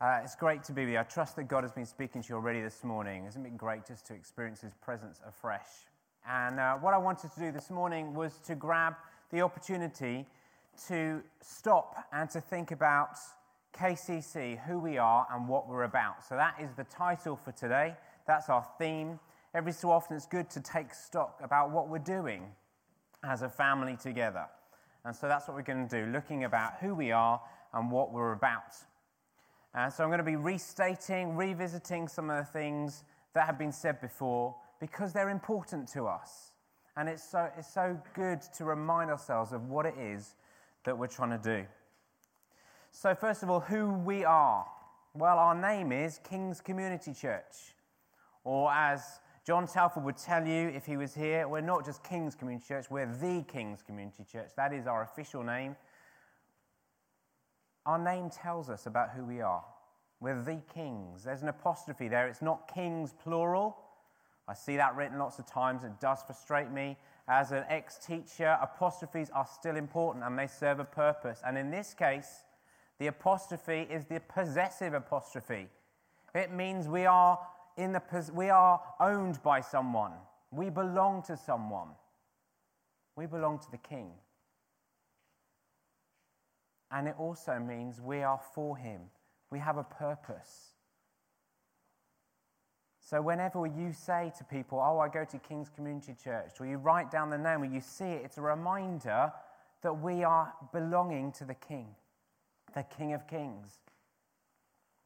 Uh, it's great to be with you. I trust that God has been speaking to you already this morning. Isn't it great just to experience His presence afresh? And uh, what I wanted to do this morning was to grab the opportunity to stop and to think about KCC, who we are, and what we're about. So that is the title for today. That's our theme. Every so often, it's good to take stock about what we're doing as a family together. And so that's what we're going to do, looking about who we are and what we're about. And so I'm going to be restating, revisiting some of the things that have been said before because they're important to us. And it's so, it's so good to remind ourselves of what it is that we're trying to do. So, first of all, who we are. Well, our name is King's Community Church. Or as John Telford would tell you if he was here, we're not just King's Community Church, we're the King's Community Church. That is our official name. Our name tells us about who we are. We're the kings. There's an apostrophe there. It's not kings plural. I see that written lots of times. It does frustrate me. As an ex teacher, apostrophes are still important and they serve a purpose. And in this case, the apostrophe is the possessive apostrophe. It means we are, in the, we are owned by someone, we belong to someone, we belong to the king. And it also means we are for him, we have a purpose. So, whenever you say to people, Oh, I go to King's Community Church, or you write down the name or you see it, it's a reminder that we are belonging to the King, the King of Kings.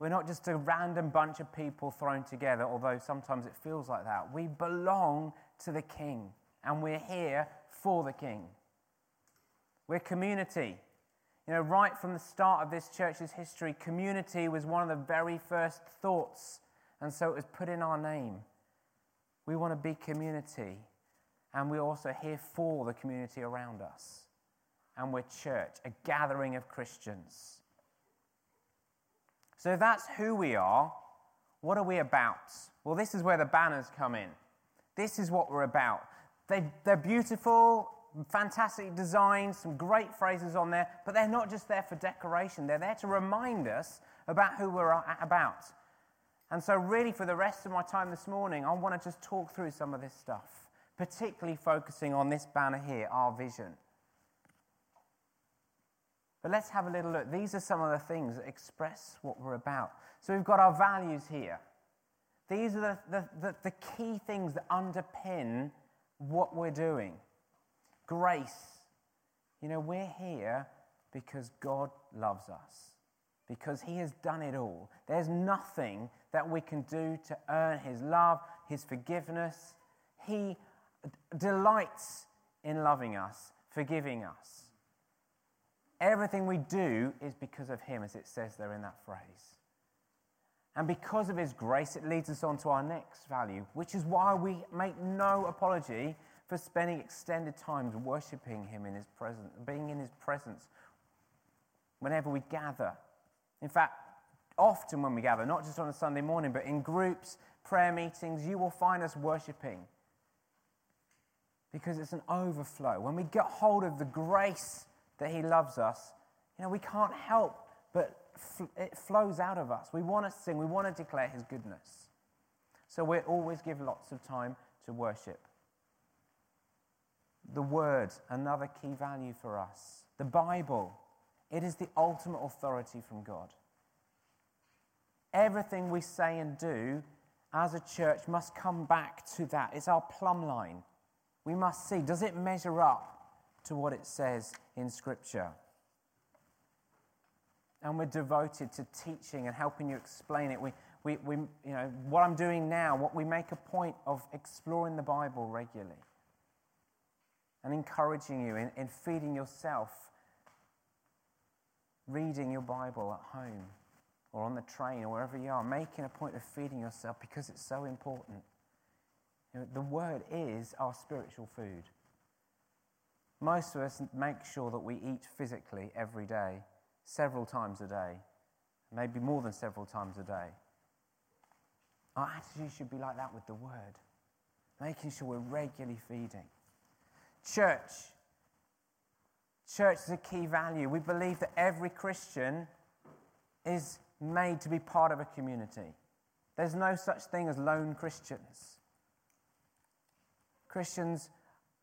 We're not just a random bunch of people thrown together, although sometimes it feels like that. We belong to the King, and we're here for the King. We're community. You know, right from the start of this church's history, community was one of the very first thoughts and so it was put in our name. We want to be community, and we're also here for the community around us. And we're church, a gathering of Christians. So that's who we are. What are we about? Well, this is where the banners come in. This is what we're about. They, they're beautiful, fantastic designs, some great phrases on there, but they're not just there for decoration. They're there to remind us about who we're about. And so, really, for the rest of my time this morning, I want to just talk through some of this stuff, particularly focusing on this banner here, our vision. But let's have a little look. These are some of the things that express what we're about. So, we've got our values here. These are the, the, the, the key things that underpin what we're doing. Grace. You know, we're here because God loves us because he has done it all. There's nothing that we can do to earn his love, his forgiveness. He delights in loving us, forgiving us. Everything we do is because of him, as it says there in that phrase. And because of his grace, it leads us on to our next value, which is why we make no apology for spending extended times worshiping him in his presence, being in his presence whenever we gather. In fact, often when we gather, not just on a Sunday morning, but in groups, prayer meetings, you will find us worshiping because it's an overflow. When we get hold of the grace that He loves us, you know, we can't help but it flows out of us. We want to sing, we want to declare His goodness. So we always give lots of time to worship. The Word, another key value for us. The Bible, it is the ultimate authority from God. Everything we say and do as a church must come back to that. It's our plumb line. We must see does it measure up to what it says in Scripture? And we're devoted to teaching and helping you explain it. We, we, we, you know, what I'm doing now, what we make a point of exploring the Bible regularly and encouraging you in, in feeding yourself reading your Bible at home or on the train or wherever you are, making a point of feeding yourself because it's so important. You know, the Word is our spiritual food. Most of us make sure that we eat physically every day, several times a day, maybe more than several times a day. Our attitude should be like that with the Word, making sure we're regularly feeding. Church, Church is a key value. We believe that every Christian is made to be part of a community. There's no such thing as lone Christians. Christians,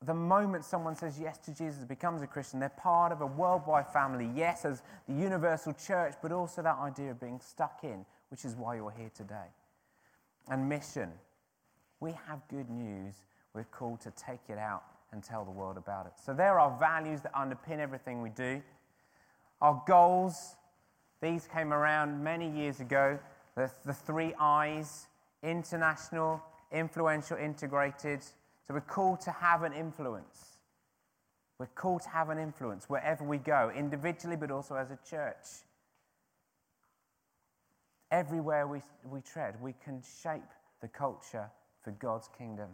the moment someone says yes to Jesus, becomes a Christian, they're part of a worldwide family. Yes, as the universal church, but also that idea of being stuck in, which is why you're here today. And mission. We have good news. We're called to take it out and tell the world about it. So there are values that underpin everything we do. Our goals, these came around many years ago. The, the three I's international, influential, integrated. So we're called to have an influence. We're called to have an influence wherever we go, individually, but also as a church. Everywhere we, we tread, we can shape the culture for God's kingdom.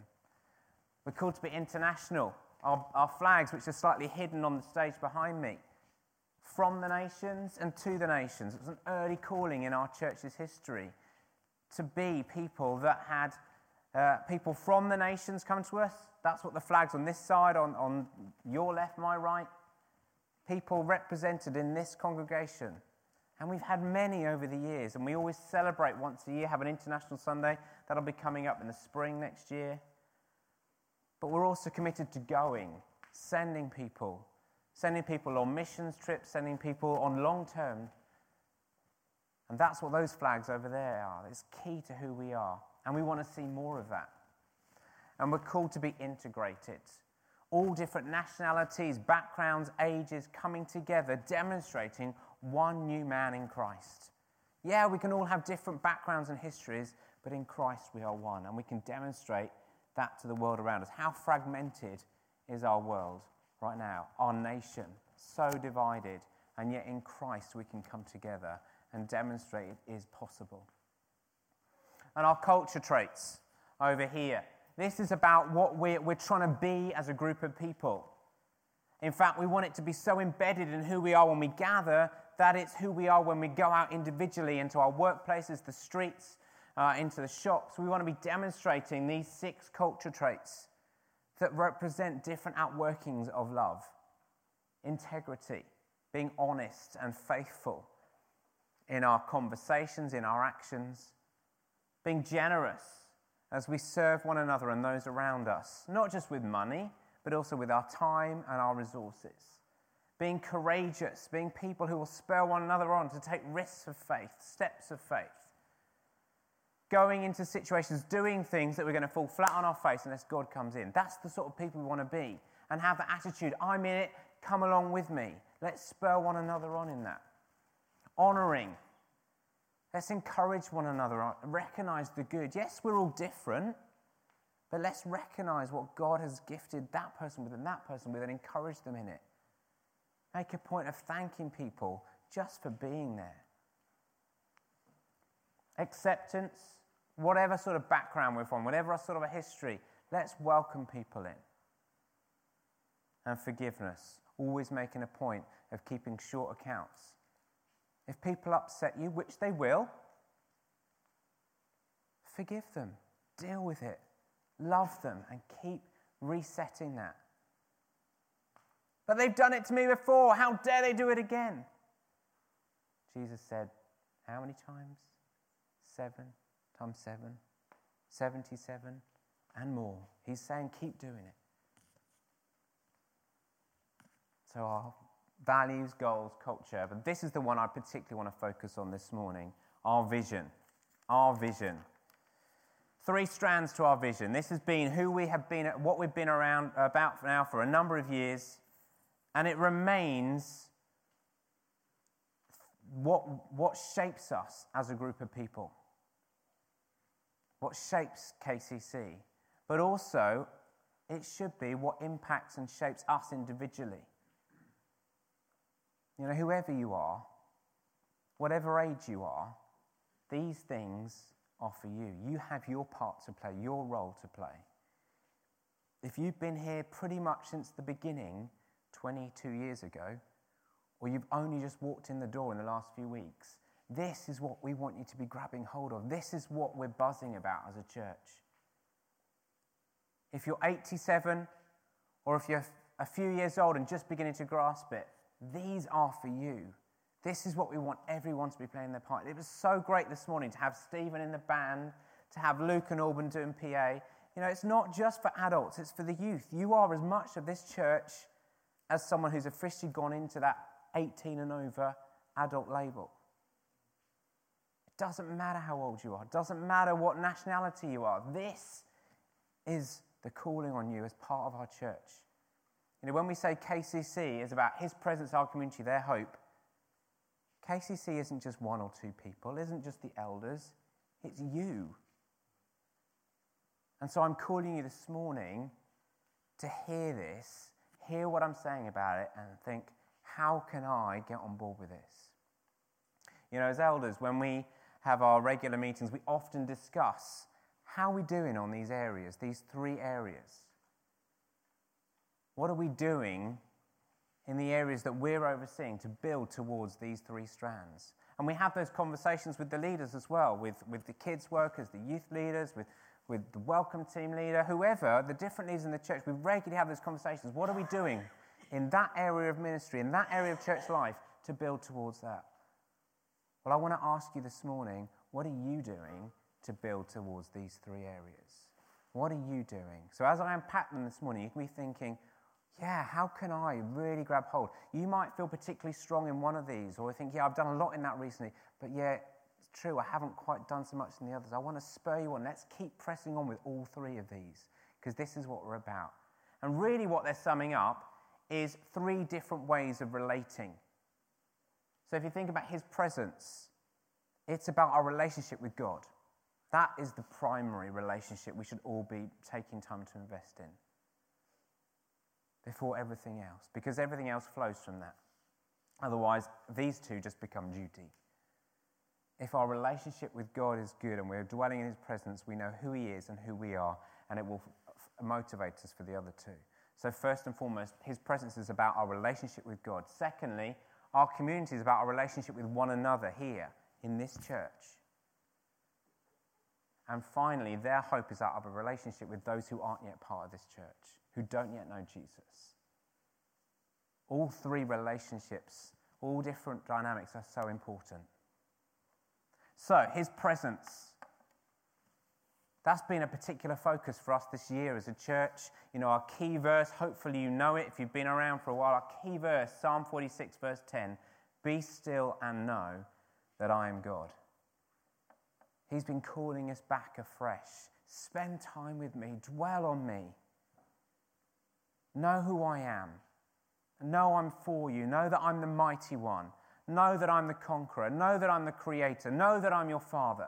We're called to be international. Our, our flags, which are slightly hidden on the stage behind me, from the nations and to the nations. It was an early calling in our church's history to be people that had uh, people from the nations come to us. That's what the flag's on this side, on, on your left, my right. People represented in this congregation. And we've had many over the years, and we always celebrate once a year, have an International Sunday. That'll be coming up in the spring next year. But we're also committed to going, sending people, sending people on missions trips, sending people on long term. And that's what those flags over there are. It's key to who we are. And we want to see more of that. And we're called to be integrated. All different nationalities, backgrounds, ages coming together, demonstrating one new man in Christ. Yeah, we can all have different backgrounds and histories, but in Christ we are one. And we can demonstrate that to the world around us. How fragmented is our world right now? Our nation, so divided, and yet in Christ we can come together and demonstrate it is possible. And our culture traits over here. This is about what we're, we're trying to be as a group of people. In fact, we want it to be so embedded in who we are when we gather that it's who we are when we go out individually into our workplaces, the streets, uh, into the shops. We want to be demonstrating these six culture traits that represent different outworkings of love integrity, being honest and faithful in our conversations, in our actions, being generous as we serve one another and those around us, not just with money, but also with our time and our resources. Being courageous, being people who will spur one another on to take risks of faith, steps of faith going into situations, doing things that we're going to fall flat on our face unless God comes in. That's the sort of people we want to be. And have the attitude, I'm in it, come along with me. Let's spur one another on in that. Honoring. Let's encourage one another, recognize the good. Yes, we're all different, but let's recognize what God has gifted that person with and that person with and encourage them in it. Make a point of thanking people just for being there. Acceptance whatever sort of background we're from, whatever sort of a history, let's welcome people in. And forgiveness, always making a point of keeping short accounts. If people upset you, which they will, forgive them, deal with it, love them, and keep resetting that. But they've done it to me before. How dare they do it again? Jesus said, How many times? Seven times 7, 77, and more. He's saying, keep doing it. So, our values, goals, culture, but this is the one I particularly want to focus on this morning our vision. Our vision. Three strands to our vision. This has been who we have been, what we've been around about now for a number of years, and it remains what, what shapes us as a group of people what shapes KCC, but also it should be what impacts and shapes us individually. You know, whoever you are, whatever age you are, these things are for you. You have your part to play, your role to play. If you've been here pretty much since the beginning, 22 years ago, or you've only just walked in the door in the last few weeks, this is what we want you to be grabbing hold of. This is what we're buzzing about as a church. If you're 87 or if you're a few years old and just beginning to grasp it, these are for you. This is what we want everyone to be playing their part. It was so great this morning to have Stephen in the band, to have Luke and Auburn doing PA. You know, it's not just for adults, it's for the youth. You are as much of this church as someone who's officially gone into that 18 and over adult label. Doesn't matter how old you are, doesn't matter what nationality you are. This is the calling on you as part of our church. You know, when we say KCC is about His presence, our community, their hope, KCC isn't just one or two people, isn't just the elders, it's you. And so I'm calling you this morning to hear this, hear what I'm saying about it, and think, how can I get on board with this? You know, as elders, when we have our regular meetings, we often discuss how we are we doing on these areas, these three areas? What are we doing in the areas that we're overseeing to build towards these three strands? And we have those conversations with the leaders as well, with, with the kids' workers, the youth leaders, with, with the welcome team leader, whoever, the different leaders in the church. We regularly have those conversations. What are we doing in that area of ministry, in that area of church life, to build towards that? Well, I want to ask you this morning what are you doing to build towards these three areas? What are you doing? So, as I unpack them this morning, you can be thinking, yeah, how can I really grab hold? You might feel particularly strong in one of these, or think, yeah, I've done a lot in that recently, but yeah, it's true, I haven't quite done so much in the others. I want to spur you on. Let's keep pressing on with all three of these, because this is what we're about. And really, what they're summing up is three different ways of relating. So, if you think about his presence, it's about our relationship with God. That is the primary relationship we should all be taking time to invest in before everything else, because everything else flows from that. Otherwise, these two just become duty. If our relationship with God is good and we're dwelling in His presence, we know who He is and who we are, and it will f- motivate us for the other two. So, first and foremost, His presence is about our relationship with God. Secondly, our community is about our relationship with one another here in this church. And finally, their hope is out of a relationship with those who aren't yet part of this church, who don't yet know Jesus. All three relationships, all different dynamics are so important. So, his presence. That's been a particular focus for us this year as a church. You know, our key verse, hopefully you know it if you've been around for a while. Our key verse, Psalm 46, verse 10 Be still and know that I am God. He's been calling us back afresh. Spend time with me, dwell on me. Know who I am. Know I'm for you. Know that I'm the mighty one. Know that I'm the conqueror. Know that I'm the creator. Know that I'm your father.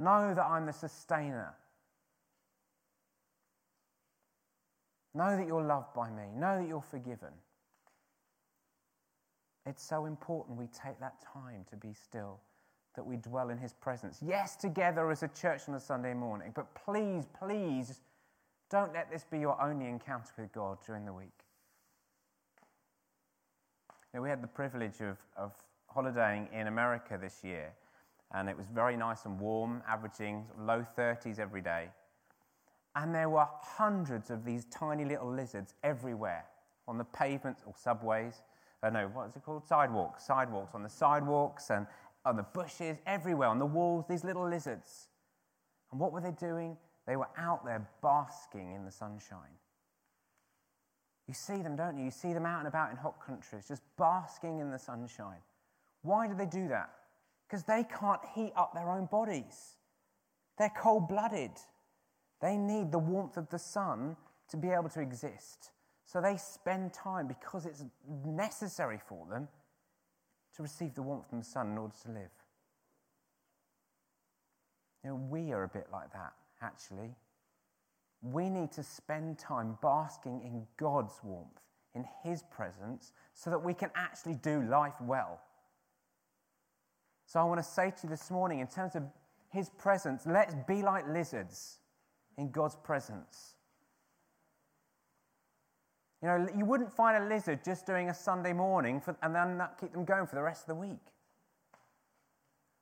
Know that I'm the sustainer. Know that you're loved by me. Know that you're forgiven. It's so important we take that time to be still that we dwell in his presence. Yes, together as a church on a Sunday morning, but please, please don't let this be your only encounter with God during the week. Know, we had the privilege of, of holidaying in America this year, and it was very nice and warm, averaging low 30s every day. And there were hundreds of these tiny little lizards everywhere on the pavements or subways. I uh, know, what is it called? Sidewalks. Sidewalks. On the sidewalks and on the bushes, everywhere, on the walls, these little lizards. And what were they doing? They were out there basking in the sunshine. You see them, don't you? You see them out and about in hot countries, just basking in the sunshine. Why do they do that? Because they can't heat up their own bodies. They're cold blooded. They need the warmth of the sun to be able to exist. So they spend time because it's necessary for them to receive the warmth from the sun in order to live. You know, we are a bit like that, actually. We need to spend time basking in God's warmth, in His presence, so that we can actually do life well. So I want to say to you this morning, in terms of His presence, let's be like lizards in God's presence. You know, you wouldn't find a lizard just doing a Sunday morning for, and then keep them going for the rest of the week.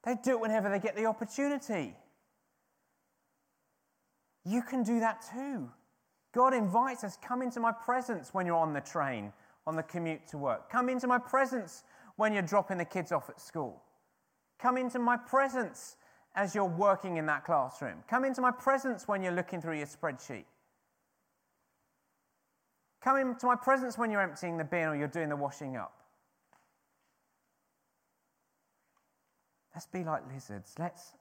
They do it whenever they get the opportunity. You can do that too. God invites us, come into my presence when you're on the train, on the commute to work. Come into my presence when you're dropping the kids off at school. Come into my presence as you're working in that classroom. Come into my presence when you're looking through your spreadsheet. Come into my presence when you're emptying the bin or you're doing the washing up. Let's be like lizards. Let's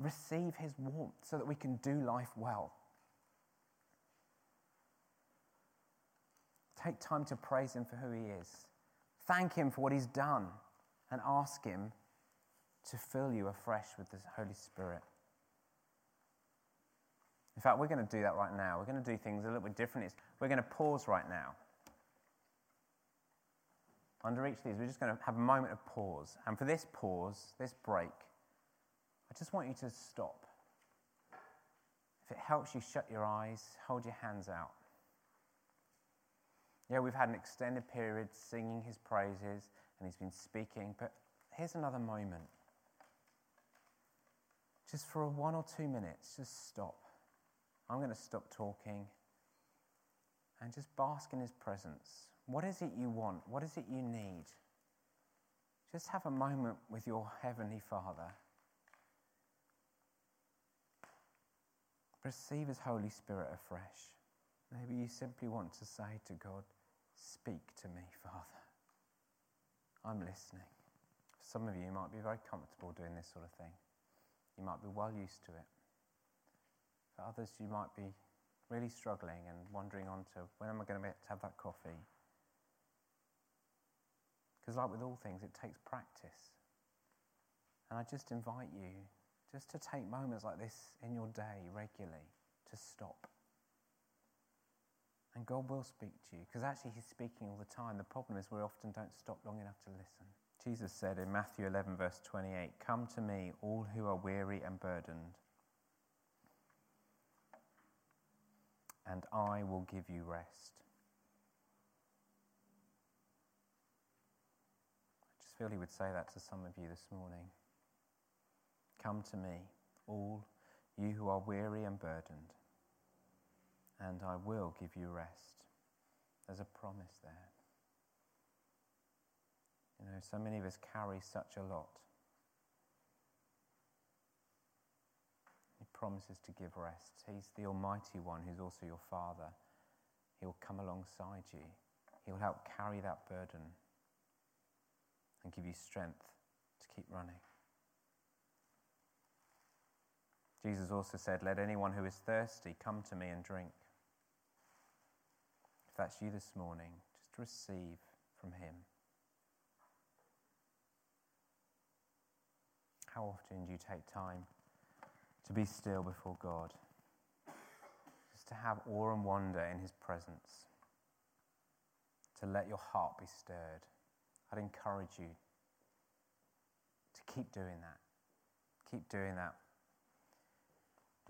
receive his warmth so that we can do life well. Take time to praise him for who he is. Thank him for what he's done and ask him to fill you afresh with the Holy Spirit. In fact, we're going to do that right now. We're going to do things a little bit differently. We're going to pause right now. Under each of these, we're just going to have a moment of pause. And for this pause, this break, I just want you to stop. If it helps you shut your eyes, hold your hands out. Yeah, we've had an extended period singing his praises and he's been speaking, but here's another moment. Just for one or two minutes, just stop. I'm going to stop talking and just bask in his presence. What is it you want? What is it you need? Just have a moment with your Heavenly Father. Receive His Holy Spirit afresh. Maybe you simply want to say to God, Speak to me, Father. I'm listening. Some of you might be very comfortable doing this sort of thing. You might be well used to it. For others, you might be really struggling and wondering on to when am I going to, to have that coffee? Because, like with all things, it takes practice. And I just invite you just to take moments like this in your day regularly to stop and God will speak to you because actually He's speaking all the time. The problem is we often don't stop long enough to listen. Jesus said in Matthew 11, verse 28, Come to me, all who are weary and burdened, and I will give you rest. I just feel He would say that to some of you this morning. Come to me, all you who are weary and burdened and I will give you rest. There's a promise there. You know, so many of us carry such a lot. He promises to give rest. He's the Almighty One who's also your Father. He'll come alongside you, He'll help carry that burden and give you strength to keep running. Jesus also said, Let anyone who is thirsty come to me and drink If that's you this morning, just receive from Him. How often do you take time to be still before God? Just to have awe and wonder in His presence, to let your heart be stirred. I'd encourage you to keep doing that. Keep doing that.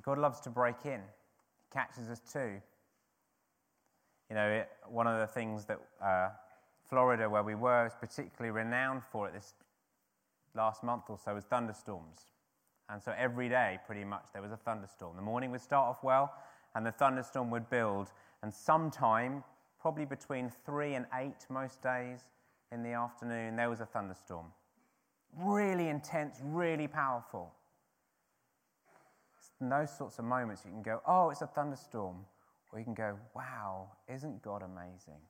God loves to break in, He catches us too. You know, it, one of the things that uh, Florida, where we were, is particularly renowned for it this last month or so was thunderstorms. And so every day, pretty much, there was a thunderstorm. The morning would start off well, and the thunderstorm would build. And sometime, probably between three and eight most days in the afternoon, there was a thunderstorm. Really intense, really powerful. It's those sorts of moments you can go, oh, it's a thunderstorm. Or you can go, wow, isn't God amazing?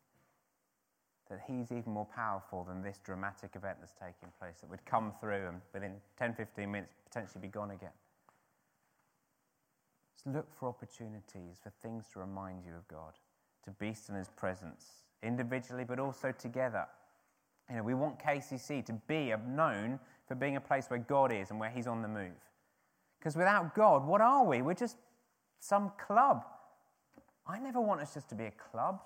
That He's even more powerful than this dramatic event that's taking place, that would come through and within 10, 15 minutes potentially be gone again. Just look for opportunities for things to remind you of God, to be in His presence, individually but also together. You know, we want KCC to be known for being a place where God is and where He's on the move. Because without God, what are we? We're just some club I never want us just to be a club.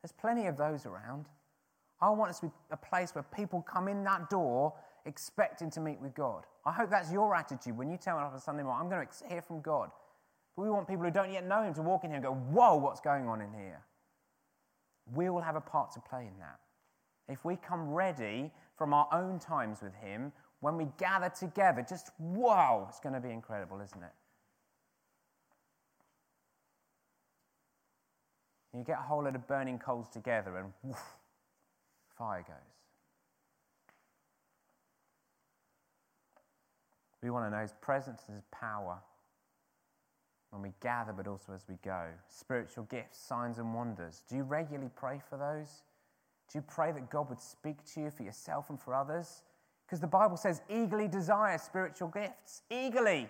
There's plenty of those around. I want us to be a place where people come in that door expecting to meet with God. I hope that's your attitude when you turn up on Sunday morning. I'm going to hear from God. But we want people who don't yet know Him to walk in here and go, Whoa, what's going on in here? We will have a part to play in that. If we come ready from our own times with Him, when we gather together, just whoa, it's going to be incredible, isn't it? You get a whole lot of burning coals together, and woof, fire goes. We want to know His presence and His power when we gather, but also as we go. Spiritual gifts, signs, and wonders. Do you regularly pray for those? Do you pray that God would speak to you for yourself and for others? Because the Bible says, eagerly desire spiritual gifts. Eagerly.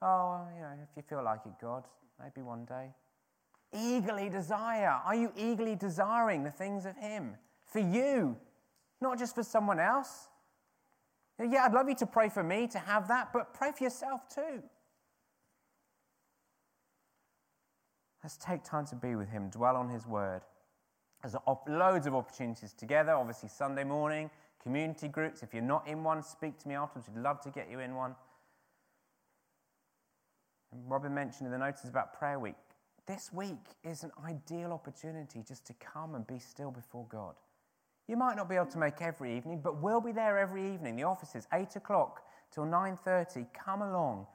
Oh, you know, if you feel like it, God, maybe one day. Eagerly desire. Are you eagerly desiring the things of Him for you, not just for someone else? Yeah, I'd love you to pray for me to have that, but pray for yourself too. Let's take time to be with Him, dwell on His word. There's loads of opportunities together. Obviously, Sunday morning, community groups. If you're not in one, speak to me afterwards. We'd love to get you in one. Robin mentioned in the notice about prayer week. This week is an ideal opportunity just to come and be still before God. You might not be able to make every evening, but we'll be there every evening. The office is 8 o'clock till 9.30. Come along.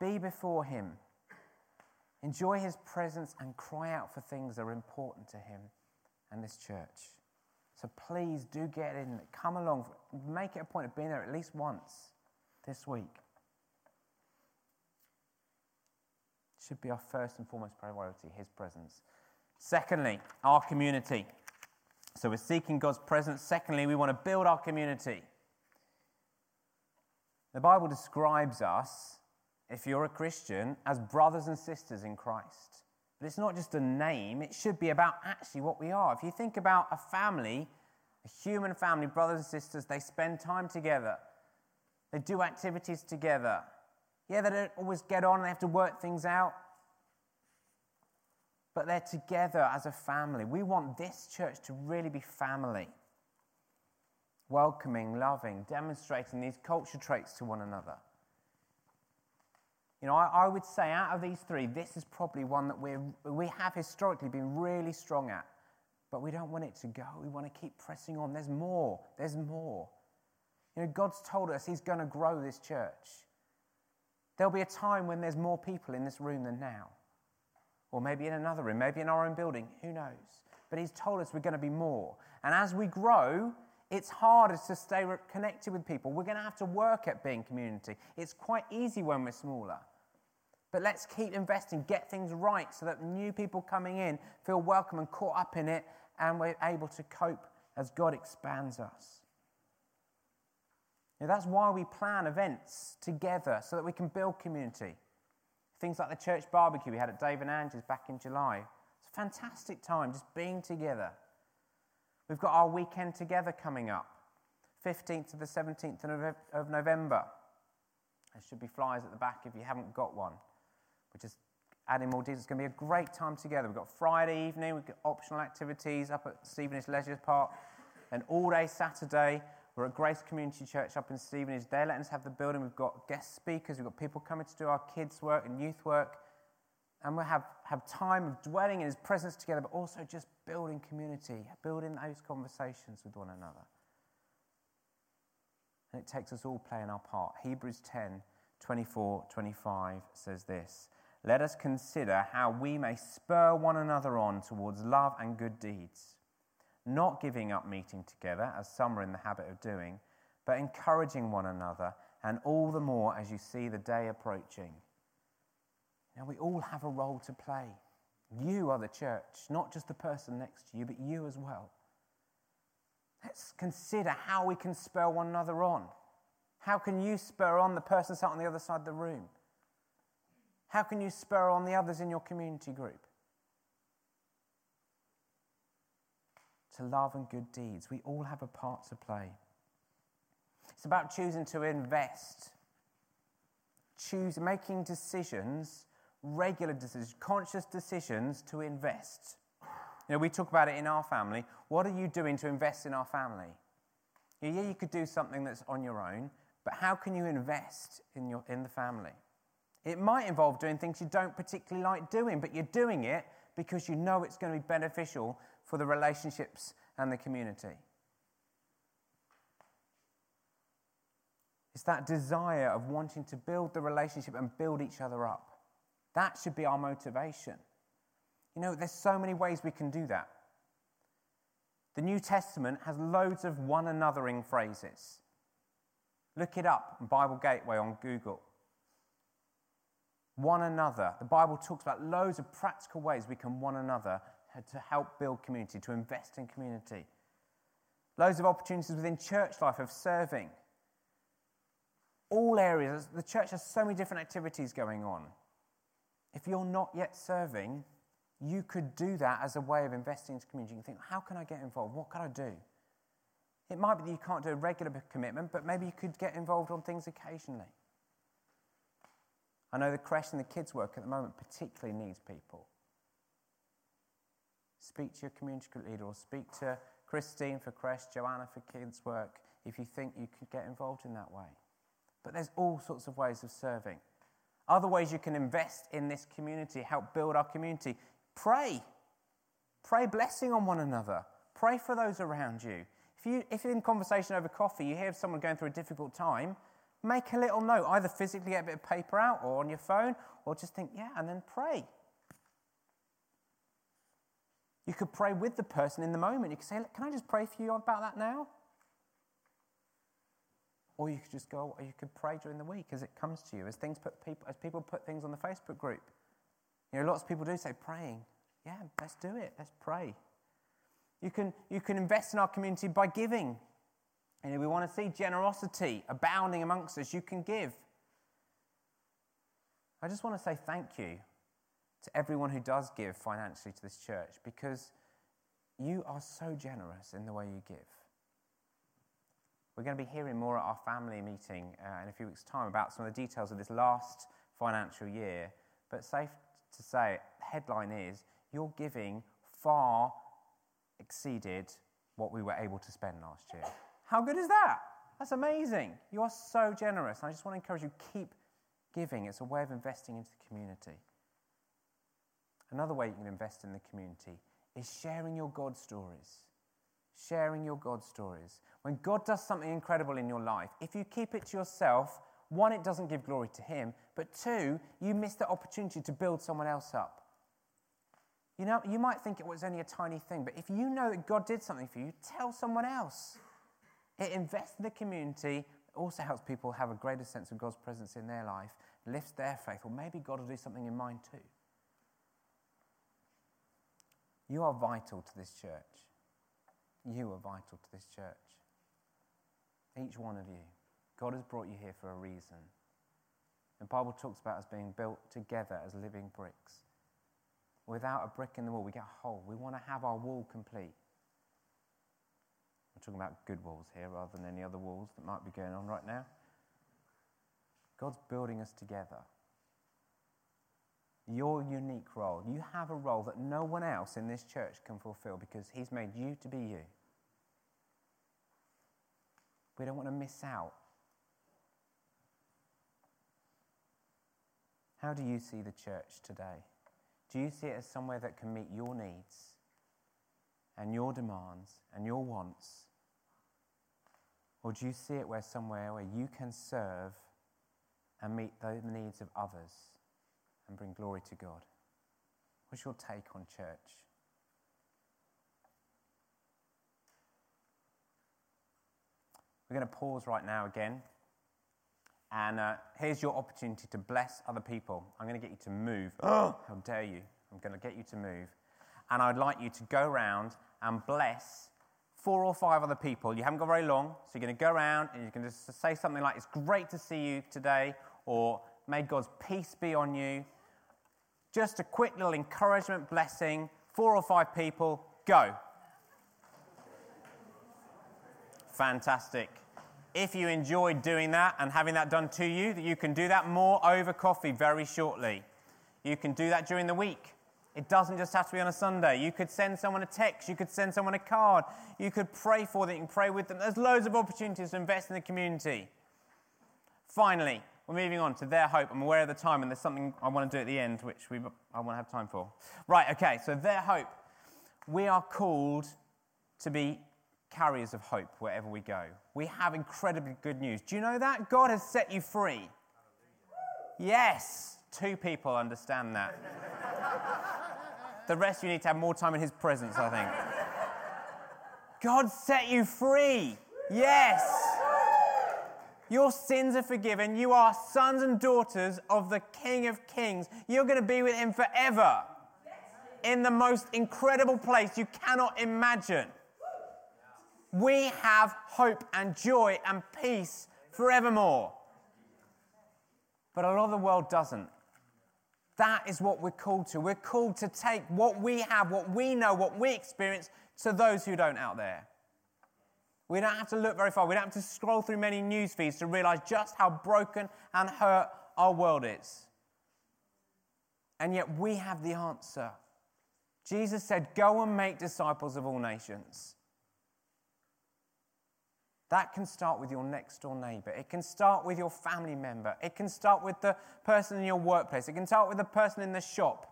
Be before him. Enjoy his presence and cry out for things that are important to him and this church. So please do get in, come along, make it a point of being there at least once this week. Should be our first and foremost priority, his presence. Secondly, our community. So we're seeking God's presence. Secondly, we want to build our community. The Bible describes us, if you're a Christian, as brothers and sisters in Christ. But it's not just a name, it should be about actually what we are. If you think about a family, a human family, brothers and sisters, they spend time together, they do activities together. Yeah, they don't always get on, and they have to work things out. But they're together as a family. We want this church to really be family. Welcoming, loving, demonstrating these culture traits to one another. You know, I, I, would say out of these three, this is probably one that we we have historically been really strong at. But we don't want it to go. We want to keep pressing on. There's more. There's more. You know, God's told us He's going to grow this church. There'll be a time when there's more people in this room than now. Or maybe in another room, maybe in our own building. Who knows? But He's told us we're going to be more. And as we grow, it's harder to stay connected with people. We're going to have to work at being community. It's quite easy when we're smaller. But let's keep investing, get things right so that new people coming in feel welcome and caught up in it, and we're able to cope as God expands us. Now, that's why we plan events together so that we can build community. Things like the church barbecue we had at Dave and Angie's back in July. It's a fantastic time just being together. We've got our weekend together coming up, 15th to the 17th of November. There should be flyers at the back if you haven't got one. We're just adding more details. It's going to be a great time together. We've got Friday evening, we've got optional activities up at Stevenage Leisure Park, and all day Saturday, we're at Grace Community Church up in Stevenage. They're letting us have the building. We've got guest speakers, we've got people coming to do our kids' work and youth work. And we'll have, have time of dwelling in His presence together, but also just building community, building those conversations with one another. And it takes us all playing our part. Hebrews 10 24 25 says this let us consider how we may spur one another on towards love and good deeds, not giving up meeting together, as some are in the habit of doing, but encouraging one another, and all the more as you see the day approaching. Now, we all have a role to play. You are the church, not just the person next to you, but you as well. Let's consider how we can spur one another on. How can you spur on the person sat on the other side of the room? How can you spur on the others in your community group? To love and good deeds. We all have a part to play. It's about choosing to invest, choose making decisions, regular decisions, conscious decisions to invest. You know, we talk about it in our family. What are you doing to invest in our family? Yeah, you could do something that's on your own, but how can you invest in, your, in the family? It might involve doing things you don't particularly like doing, but you're doing it because you know it's going to be beneficial for the relationships and the community. It's that desire of wanting to build the relationship and build each other up. That should be our motivation. You know, there's so many ways we can do that. The New Testament has loads of one anothering phrases. Look it up on Bible Gateway on Google. One another. The Bible talks about loads of practical ways we can one another to help build community, to invest in community. Loads of opportunities within church life of serving. All areas. The church has so many different activities going on. If you're not yet serving, you could do that as a way of investing into community. You can think, how can I get involved? What can I do? It might be that you can't do a regular commitment, but maybe you could get involved on things occasionally. I know the creche and the kids' work at the moment particularly needs people. Speak to your community group leader or speak to Christine for creche, Joanna for kids' work, if you think you could get involved in that way. But there's all sorts of ways of serving. Other ways you can invest in this community, help build our community. Pray. Pray blessing on one another. Pray for those around you. If, you, if you're in conversation over coffee, you hear someone going through a difficult time, make a little note. Either physically get a bit of paper out or on your phone, or just think, yeah, and then pray. You could pray with the person in the moment. You could say, Can I just pray for you about that now? Or you could just go, or you could pray during the week as it comes to you, as things put people, as people put things on the Facebook group. You know, lots of people do say praying. Yeah, let's do it. Let's pray. You can, you can invest in our community by giving. And if we want to see generosity abounding amongst us, you can give. I just want to say thank you to everyone who does give financially to this church because you are so generous in the way you give. We're going to be hearing more at our family meeting uh, in a few weeks' time about some of the details of this last financial year. But safe to say, the headline is your giving far exceeded what we were able to spend last year. How good is that? That's amazing. You are so generous. I just want to encourage you keep giving. It's a way of investing into the community. Another way you can invest in the community is sharing your God stories. Sharing your God stories. When God does something incredible in your life, if you keep it to yourself, one, it doesn't give glory to Him, but two, you miss the opportunity to build someone else up. You know, you might think it was only a tiny thing, but if you know that God did something for you, tell someone else. It invests in the community, it also helps people have a greater sense of God's presence in their life, lifts their faith, or maybe God will do something in mine too. You are vital to this church. You are vital to this church. Each one of you. God has brought you here for a reason. The Bible talks about us being built together as living bricks. Without a brick in the wall, we get a hole. We want to have our wall complete. We're talking about good walls here rather than any other walls that might be going on right now. God's building us together. Your unique role. You have a role that no one else in this church can fulfill because He's made you to be you. We don't want to miss out. How do you see the church today? Do you see it as somewhere that can meet your needs and your demands and your wants? Or do you see it where somewhere where you can serve and meet the needs of others and bring glory to God? What's your take on church? We're going to pause right now again. And uh, here's your opportunity to bless other people. I'm going to get you to move. Oh, how dare you? I'm going to get you to move. And I'd like you to go around and bless four or five other people. You haven't got very long, so you're going to go around and you can just say something like, It's great to see you today, or May God's peace be on you. Just a quick little encouragement, blessing. Four or five people, go. Fantastic if you enjoyed doing that and having that done to you, that you can do that more over coffee very shortly. You can do that during the week. It doesn't just have to be on a Sunday. You could send someone a text. You could send someone a card. You could pray for them. You can pray with them. There's loads of opportunities to invest in the community. Finally, we're moving on to their hope. I'm aware of the time, and there's something I want to do at the end, which we, I want to have time for. Right, okay, so their hope. We are called to be carriers of hope wherever we go. We have incredibly good news. Do you know that? God has set you free. Yes, two people understand that. the rest you need to have more time in His presence, I think. God set you free. Yes. Your sins are forgiven. You are sons and daughters of the King of Kings. You're going to be with Him forever in the most incredible place you cannot imagine. We have hope and joy and peace forevermore. But a lot of the world doesn't. That is what we're called to. We're called to take what we have, what we know, what we experience to those who don't out there. We don't have to look very far. We don't have to scroll through many news feeds to realize just how broken and hurt our world is. And yet we have the answer. Jesus said, Go and make disciples of all nations. That can start with your next door neighbor. It can start with your family member. It can start with the person in your workplace. It can start with the person in the shop.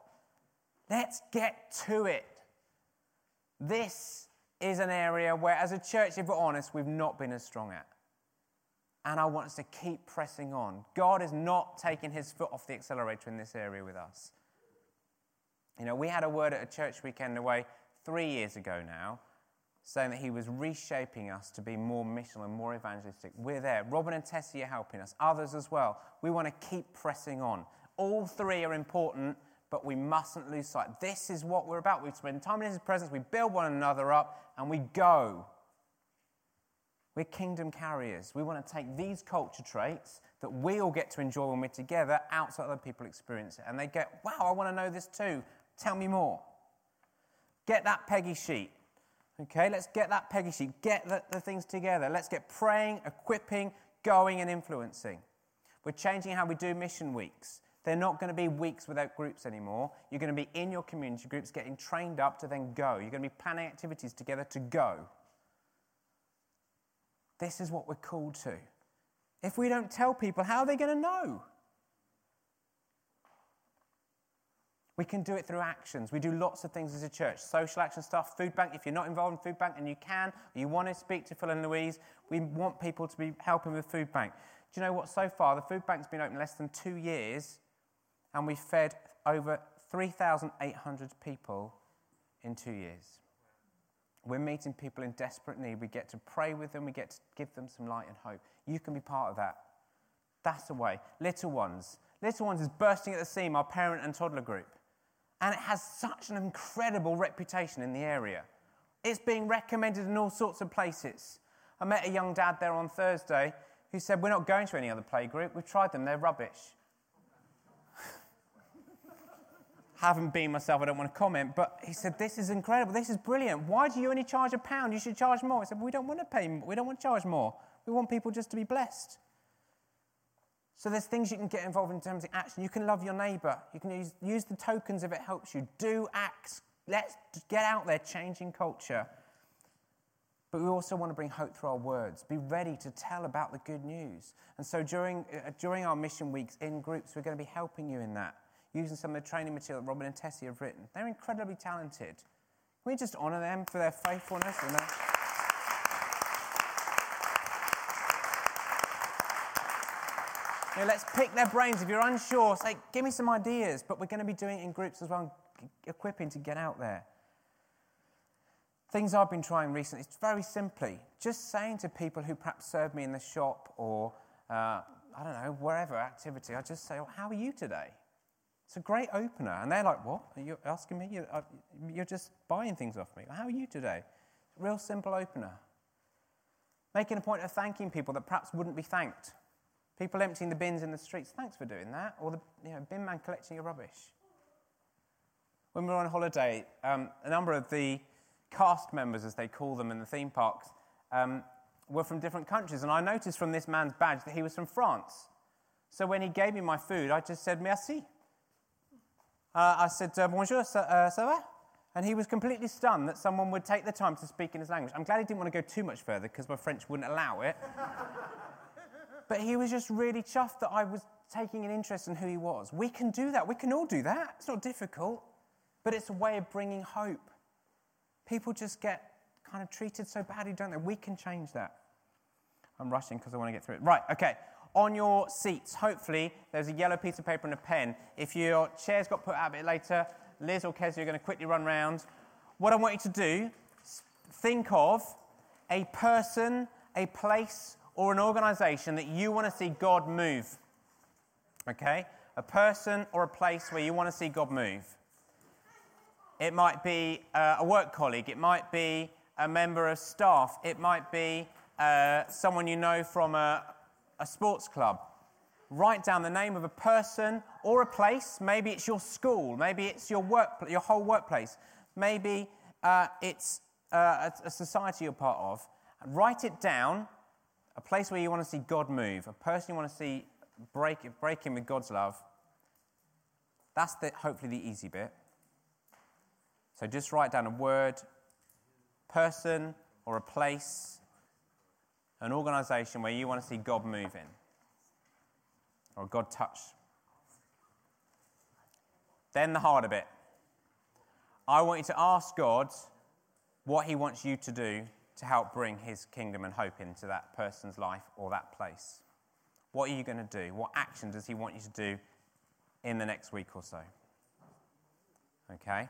Let's get to it. This is an area where, as a church, if we're honest, we've not been as strong at. And I want us to keep pressing on. God is not taking his foot off the accelerator in this area with us. You know, we had a word at a church weekend away three years ago now saying that he was reshaping us to be more missional and more evangelistic. We're there. Robin and Tessie are helping us, others as well. We want to keep pressing on. All three are important, but we mustn't lose sight. This is what we're about. We spend time in his presence, we build one another up, and we go. We're kingdom carriers. We want to take these culture traits that we all get to enjoy when we're together out so other people experience it. And they get, wow, I want to know this too. Tell me more. Get that Peggy sheet. Okay, let's get that Peggy sheet, get the, the things together. Let's get praying, equipping, going, and influencing. We're changing how we do mission weeks. They're not going to be weeks without groups anymore. You're going to be in your community groups getting trained up to then go. You're going to be planning activities together to go. This is what we're called to. If we don't tell people, how are they going to know? We can do it through actions. We do lots of things as a church social action stuff, food bank. If you're not involved in food bank and you can, or you want to speak to Phil and Louise, we want people to be helping with food bank. Do you know what? So far, the food bank's been open less than two years, and we've fed over 3,800 people in two years. We're meeting people in desperate need. We get to pray with them, we get to give them some light and hope. You can be part of that. That's the way. Little ones. Little ones is bursting at the seam, our parent and toddler group. And it has such an incredible reputation in the area. It's being recommended in all sorts of places. I met a young dad there on Thursday who said, We're not going to any other playgroup. We've tried them, they're rubbish. Haven't been myself, I don't want to comment, but he said, This is incredible, this is brilliant. Why do you only charge a pound? You should charge more. I said, We don't want to pay, more. we don't want to charge more. We want people just to be blessed. So there's things you can get involved in terms of action. You can love your neighbor. You can use, use the tokens if it helps you. Do acts. Let's get out there changing culture. But we also want to bring hope through our words. Be ready to tell about the good news. And so during, uh, during our mission weeks in groups, we're going to be helping you in that, using some of the training material that Robin and Tessie have written. They're incredibly talented. Can we just honor them for their faithfulness and their... Let's pick their brains. If you're unsure, say, give me some ideas. But we're going to be doing it in groups as well, equipping to get out there. Things I've been trying recently, it's very simply just saying to people who perhaps serve me in the shop or, uh, I don't know, wherever activity, I just say, well, How are you today? It's a great opener. And they're like, What? Are you asking me? You're, uh, you're just buying things off me. How are you today? Real simple opener. Making a point of thanking people that perhaps wouldn't be thanked. People emptying the bins in the streets, thanks for doing that. Or the you know, bin man collecting your rubbish. When we were on holiday, um, a number of the cast members, as they call them in the theme parks, um, were from different countries. And I noticed from this man's badge that he was from France. So when he gave me my food, I just said, merci. Uh, I said, bonjour, ça, uh, ça va? And he was completely stunned that someone would take the time to speak in his language. I'm glad he didn't want to go too much further because my French wouldn't allow it. But he was just really chuffed that I was taking an interest in who he was. We can do that. We can all do that. It's not difficult, but it's a way of bringing hope. People just get kind of treated so badly, don't they? We can change that. I'm rushing because I want to get through it. Right, okay. On your seats, hopefully, there's a yellow piece of paper and a pen. If your chair's got put out a bit later, Liz or Kezia are going to quickly run round. What I want you to do, think of a person, a place, or an organization that you want to see God move. Okay? A person or a place where you want to see God move. It might be uh, a work colleague, it might be a member of staff, it might be uh, someone you know from a, a sports club. Write down the name of a person or a place. Maybe it's your school, maybe it's your, work, your whole workplace, maybe uh, it's uh, a, a society you're part of. Write it down, a place where you want to see God move, a person you want to see break, break in with God's love. That's the, hopefully the easy bit. So just write down a word, person, or a place, an organization where you want to see God move in or God touch. Then the harder bit. I want you to ask God what He wants you to do to help bring His kingdom and hope into that person's life or that place. What are you going to do? What action does He want you to do in the next week or so? Okay?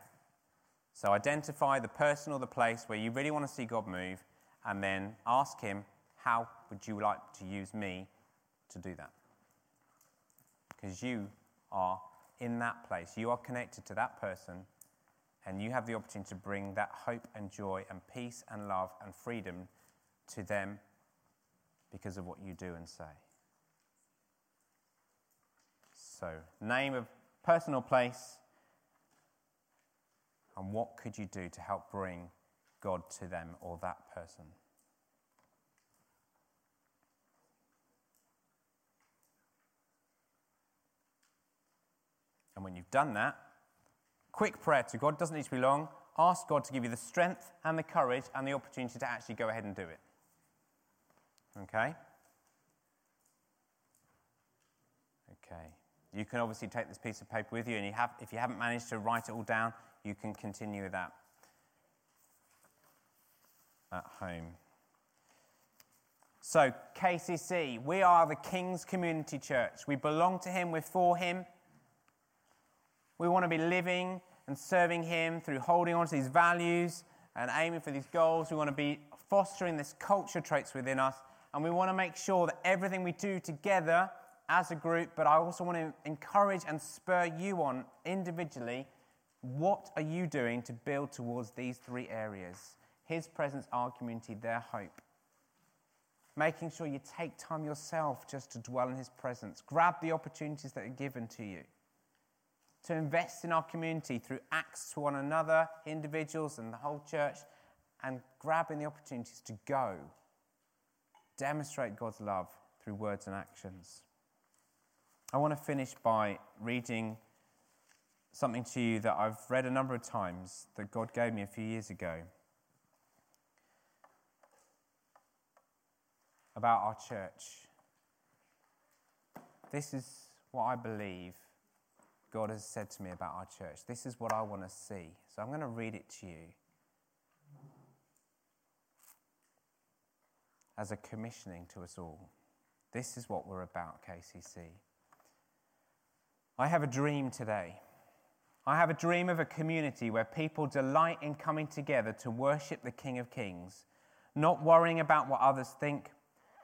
So identify the person or the place where you really want to see God move, and then ask Him, How would you like to use me to do that? Because you are in that place, you are connected to that person, and you have the opportunity to bring that hope and joy and peace and love and freedom to them because of what you do and say. So, name of personal place and what could you do to help bring God to them or that person? And when you've done that, quick prayer to God, doesn't need to be long. Ask God to give you the strength and the courage and the opportunity to actually go ahead and do it. Okay? Okay. You can obviously take this piece of paper with you, and you have, if you haven't managed to write it all down, you can continue with that at home. So, KCC, we are the King's Community Church. We belong to Him, we're for Him. We want to be living and serving Him through holding on to these values and aiming for these goals. We want to be fostering this culture traits within us. And we want to make sure that everything we do together as a group, but I also want to encourage and spur you on individually what are you doing to build towards these three areas? His presence, our community, their hope. Making sure you take time yourself just to dwell in His presence. Grab the opportunities that are given to you. To invest in our community through acts to one another, individuals, and the whole church, and grabbing the opportunities to go. Demonstrate God's love through words and actions. I want to finish by reading something to you that I've read a number of times that God gave me a few years ago about our church. This is what I believe God has said to me about our church. This is what I want to see. So I'm going to read it to you as a commissioning to us all. This is what we're about, KCC. I have a dream today. I have a dream of a community where people delight in coming together to worship the King of Kings, not worrying about what others think,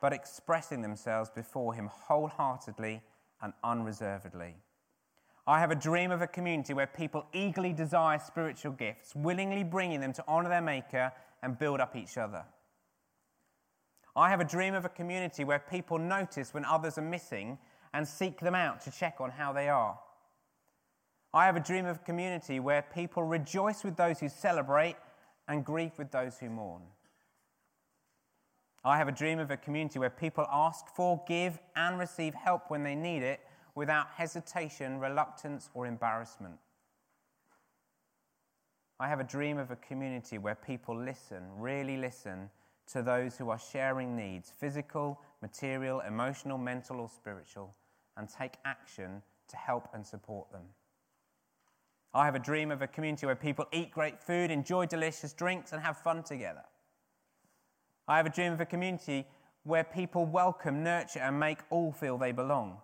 but expressing themselves before Him wholeheartedly and unreservedly. I have a dream of a community where people eagerly desire spiritual gifts, willingly bringing them to honor their Maker and build up each other. I have a dream of a community where people notice when others are missing and seek them out to check on how they are. I have a dream of a community where people rejoice with those who celebrate and grieve with those who mourn. I have a dream of a community where people ask for, give, and receive help when they need it without hesitation, reluctance, or embarrassment. I have a dream of a community where people listen, really listen, to those who are sharing needs physical, material, emotional, mental, or spiritual and take action to help and support them. I have a dream of a community where people eat great food, enjoy delicious drinks, and have fun together. I have a dream of a community where people welcome, nurture, and make all feel they belong.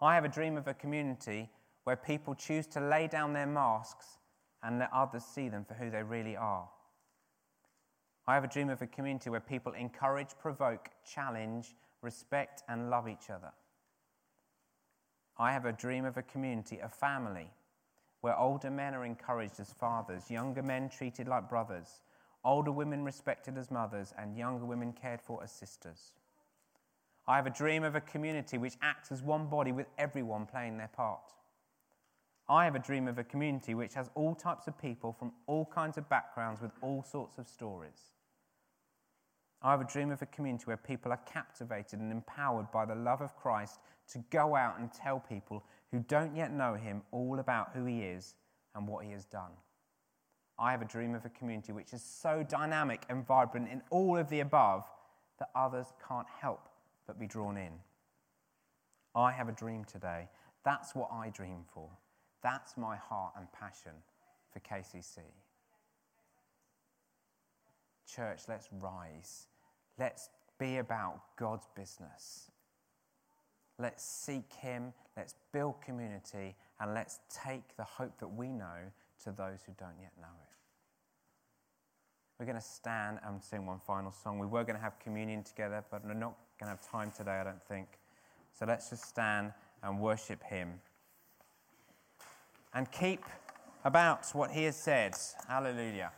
I have a dream of a community where people choose to lay down their masks and let others see them for who they really are. I have a dream of a community where people encourage, provoke, challenge, respect, and love each other. I have a dream of a community, a family, where older men are encouraged as fathers, younger men treated like brothers, older women respected as mothers, and younger women cared for as sisters. I have a dream of a community which acts as one body with everyone playing their part. I have a dream of a community which has all types of people from all kinds of backgrounds with all sorts of stories. I have a dream of a community where people are captivated and empowered by the love of Christ to go out and tell people who don't yet know him all about who he is and what he has done. I have a dream of a community which is so dynamic and vibrant in all of the above that others can't help but be drawn in. I have a dream today. That's what I dream for. That's my heart and passion for KCC. Church, let's rise. Let's be about God's business. Let's seek Him, let's build community, and let's take the hope that we know to those who don't yet know it. We're going to stand and sing one final song. We were going to have communion together, but we're not going to have time today, I don't think. So let's just stand and worship Him. And keep about what He has said. Hallelujah.